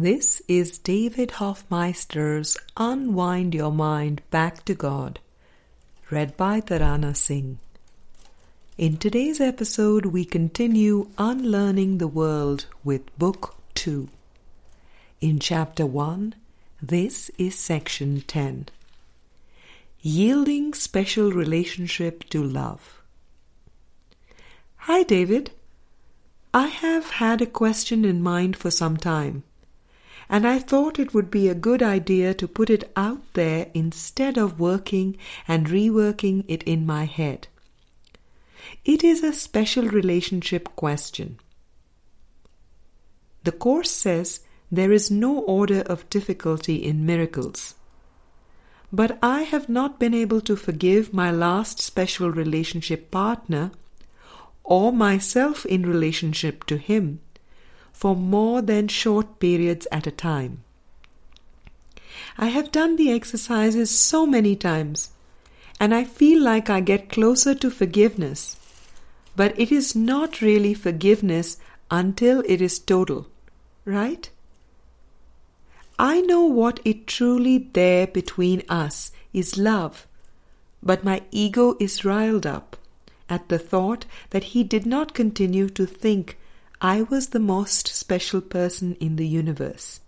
This is David Hoffmeister's Unwind Your Mind Back to God, read by Tarana Singh. In today's episode, we continue Unlearning the World with Book 2. In Chapter 1, this is Section 10 Yielding Special Relationship to Love. Hi, David. I have had a question in mind for some time and I thought it would be a good idea to put it out there instead of working and reworking it in my head. It is a special relationship question. The Course says there is no order of difficulty in miracles. But I have not been able to forgive my last special relationship partner or myself in relationship to him for more than short periods at a time. I have done the exercises so many times, and I feel like I get closer to forgiveness. But it is not really forgiveness until it is total, right? I know what is truly there between us is love, but my ego is riled up at the thought that he did not continue to think I was the most special person in the universe,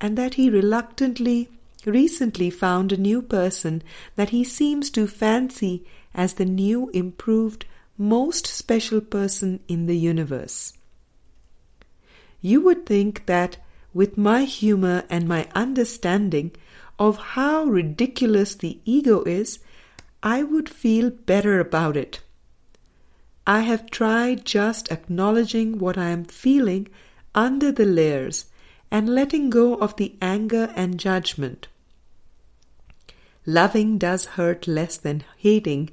and that he reluctantly recently found a new person that he seems to fancy as the new, improved, most special person in the universe. You would think that with my humor and my understanding of how ridiculous the ego is, I would feel better about it. I have tried just acknowledging what I am feeling under the layers and letting go of the anger and judgment. Loving does hurt less than hating,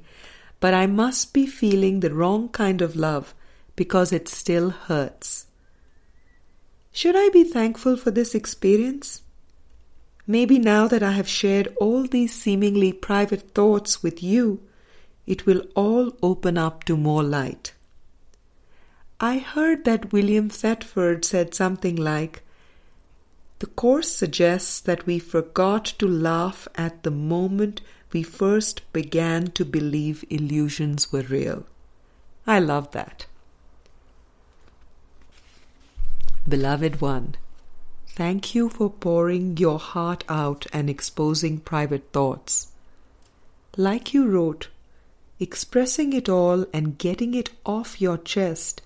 but I must be feeling the wrong kind of love because it still hurts. Should I be thankful for this experience? Maybe now that I have shared all these seemingly private thoughts with you, it will all open up to more light. I heard that William Thetford said something like, The Course suggests that we forgot to laugh at the moment we first began to believe illusions were real. I love that. Beloved one, thank you for pouring your heart out and exposing private thoughts. Like you wrote, Expressing it all and getting it off your chest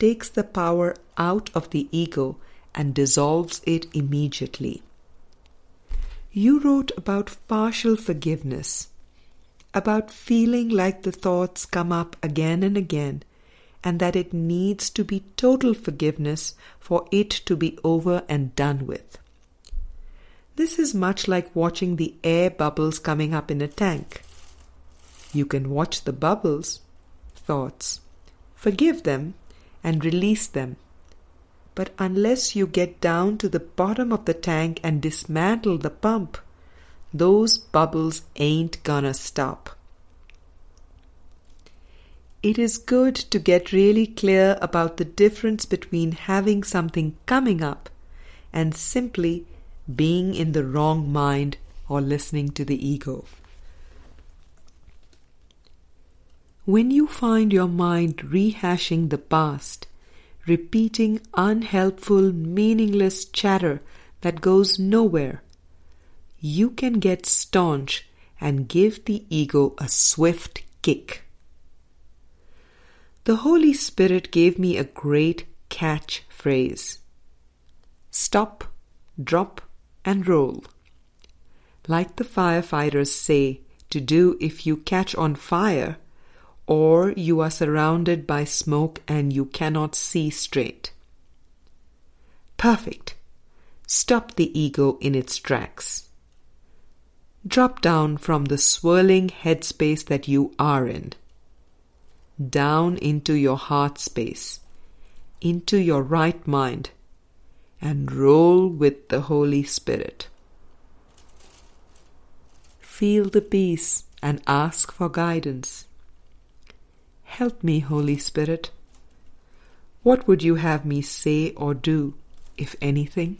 takes the power out of the ego and dissolves it immediately. You wrote about partial forgiveness, about feeling like the thoughts come up again and again, and that it needs to be total forgiveness for it to be over and done with. This is much like watching the air bubbles coming up in a tank. You can watch the bubbles, thoughts, forgive them, and release them. But unless you get down to the bottom of the tank and dismantle the pump, those bubbles ain't gonna stop. It is good to get really clear about the difference between having something coming up and simply being in the wrong mind or listening to the ego. When you find your mind rehashing the past, repeating unhelpful, meaningless chatter that goes nowhere, you can get staunch and give the ego a swift kick. The Holy Spirit gave me a great catch phrase stop, drop, and roll. Like the firefighters say to do if you catch on fire or you are surrounded by smoke and you cannot see straight. Perfect. Stop the ego in its tracks. Drop down from the swirling headspace that you are in. Down into your heart space, into your right mind, and roll with the Holy Spirit. Feel the peace and ask for guidance. Help me, Holy Spirit. What would you have me say or do if anything?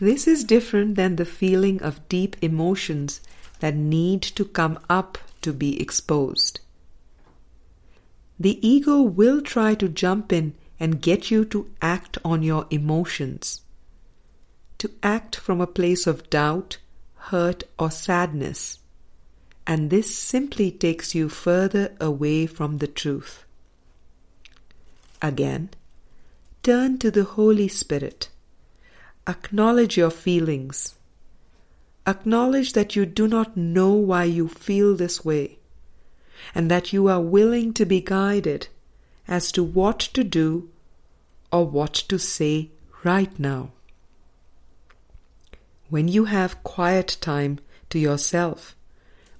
This is different than the feeling of deep emotions that need to come up to be exposed. The ego will try to jump in and get you to act on your emotions, to act from a place of doubt, hurt, or sadness, and this simply takes you further away from the truth. Again, turn to the Holy Spirit Acknowledge your feelings. Acknowledge that you do not know why you feel this way and that you are willing to be guided as to what to do or what to say right now. When you have quiet time to yourself,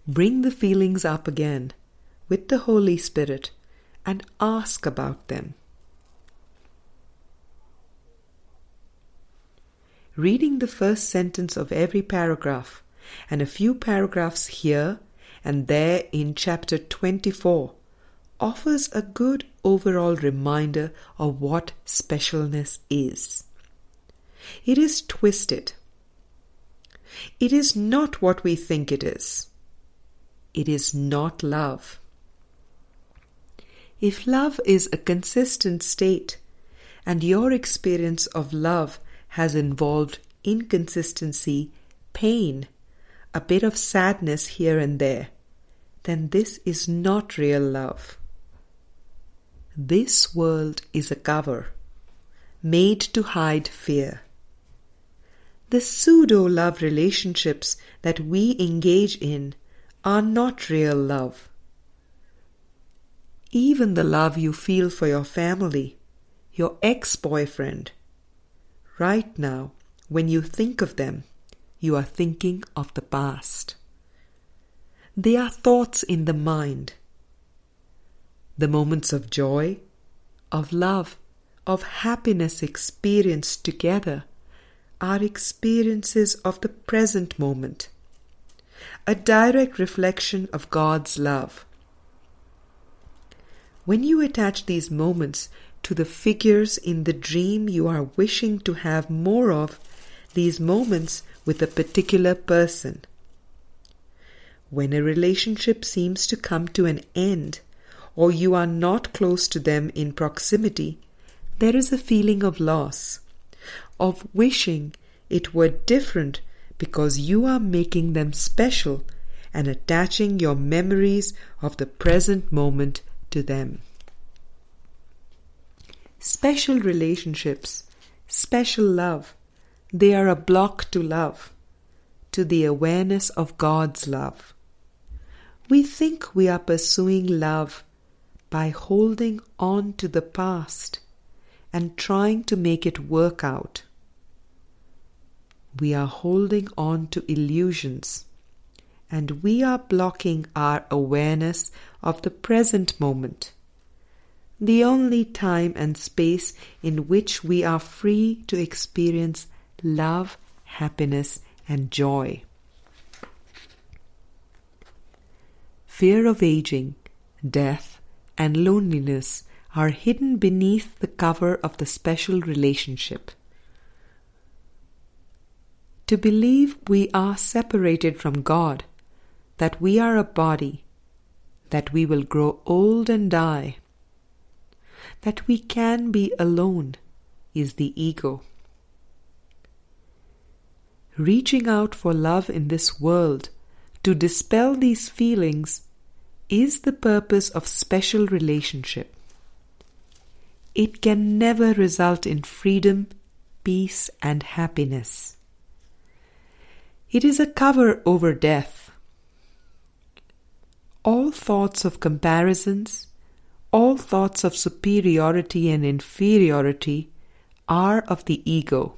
bring the feelings up again with the Holy Spirit and ask about them. reading the first sentence of every paragraph and a few paragraphs here and there in chapter 24 offers a good overall reminder of what specialness is. It is twisted. It is not what we think it is. It is not love. If love is a consistent state, and your experience of love has involved inconsistency, pain, a bit of sadness here and there, then this is not real love. This world is a cover made to hide fear. The pseudo love relationships that we engage in are not real love. Even the love you feel for your family, your ex boyfriend, Right now, when you think of them, you are thinking of the past. They are thoughts in the mind. The moments of joy, of love, of happiness experienced together are experiences of the present moment, a direct reflection of God's love. When you attach these moments to the figures in the dream you are wishing to have more of these moments with a particular person. When a relationship seems to come to an end, or you are not close to them in proximity, there is a feeling of loss, of wishing it were different because you are making them special and attaching your memories of the present moment to them special relationships, special love. They are a block to love, to the awareness of God's love. We think we are pursuing love by holding on to the past and trying to make it work out. We are holding on to illusions and we are blocking our awareness of the present moment the only time and space in which we are free to experience love, happiness, and joy. Fear of aging, death, and loneliness are hidden beneath the cover of the special relationship. To believe we are separated from God, that we are a body, that we will grow old and die, that we can be alone is the ego. Reaching out for love in this world to dispel these feelings is the purpose of special relationship. It can never result in freedom, peace, and happiness. It is a cover over death. All thoughts of comparisons, all thoughts of superiority and inferiority are of the ego,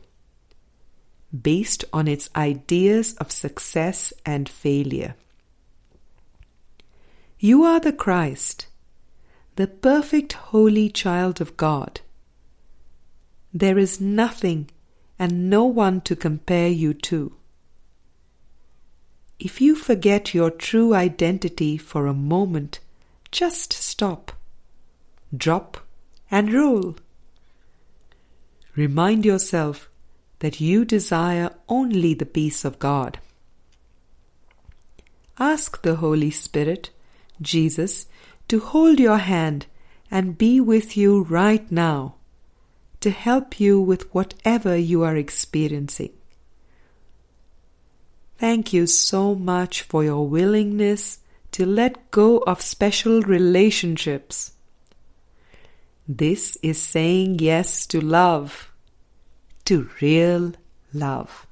based on its ideas of success and failure. You are the Christ, the perfect holy child of God. There is nothing and no one to compare you to. If you forget your true identity for a moment, just stop drop, and roll. Remind yourself that you desire only the peace of God. Ask the Holy Spirit, Jesus, to hold your hand and be with you right now to help you with whatever you are experiencing. Thank you so much for your willingness to let go of special relationships. This is saying yes to love, to real love.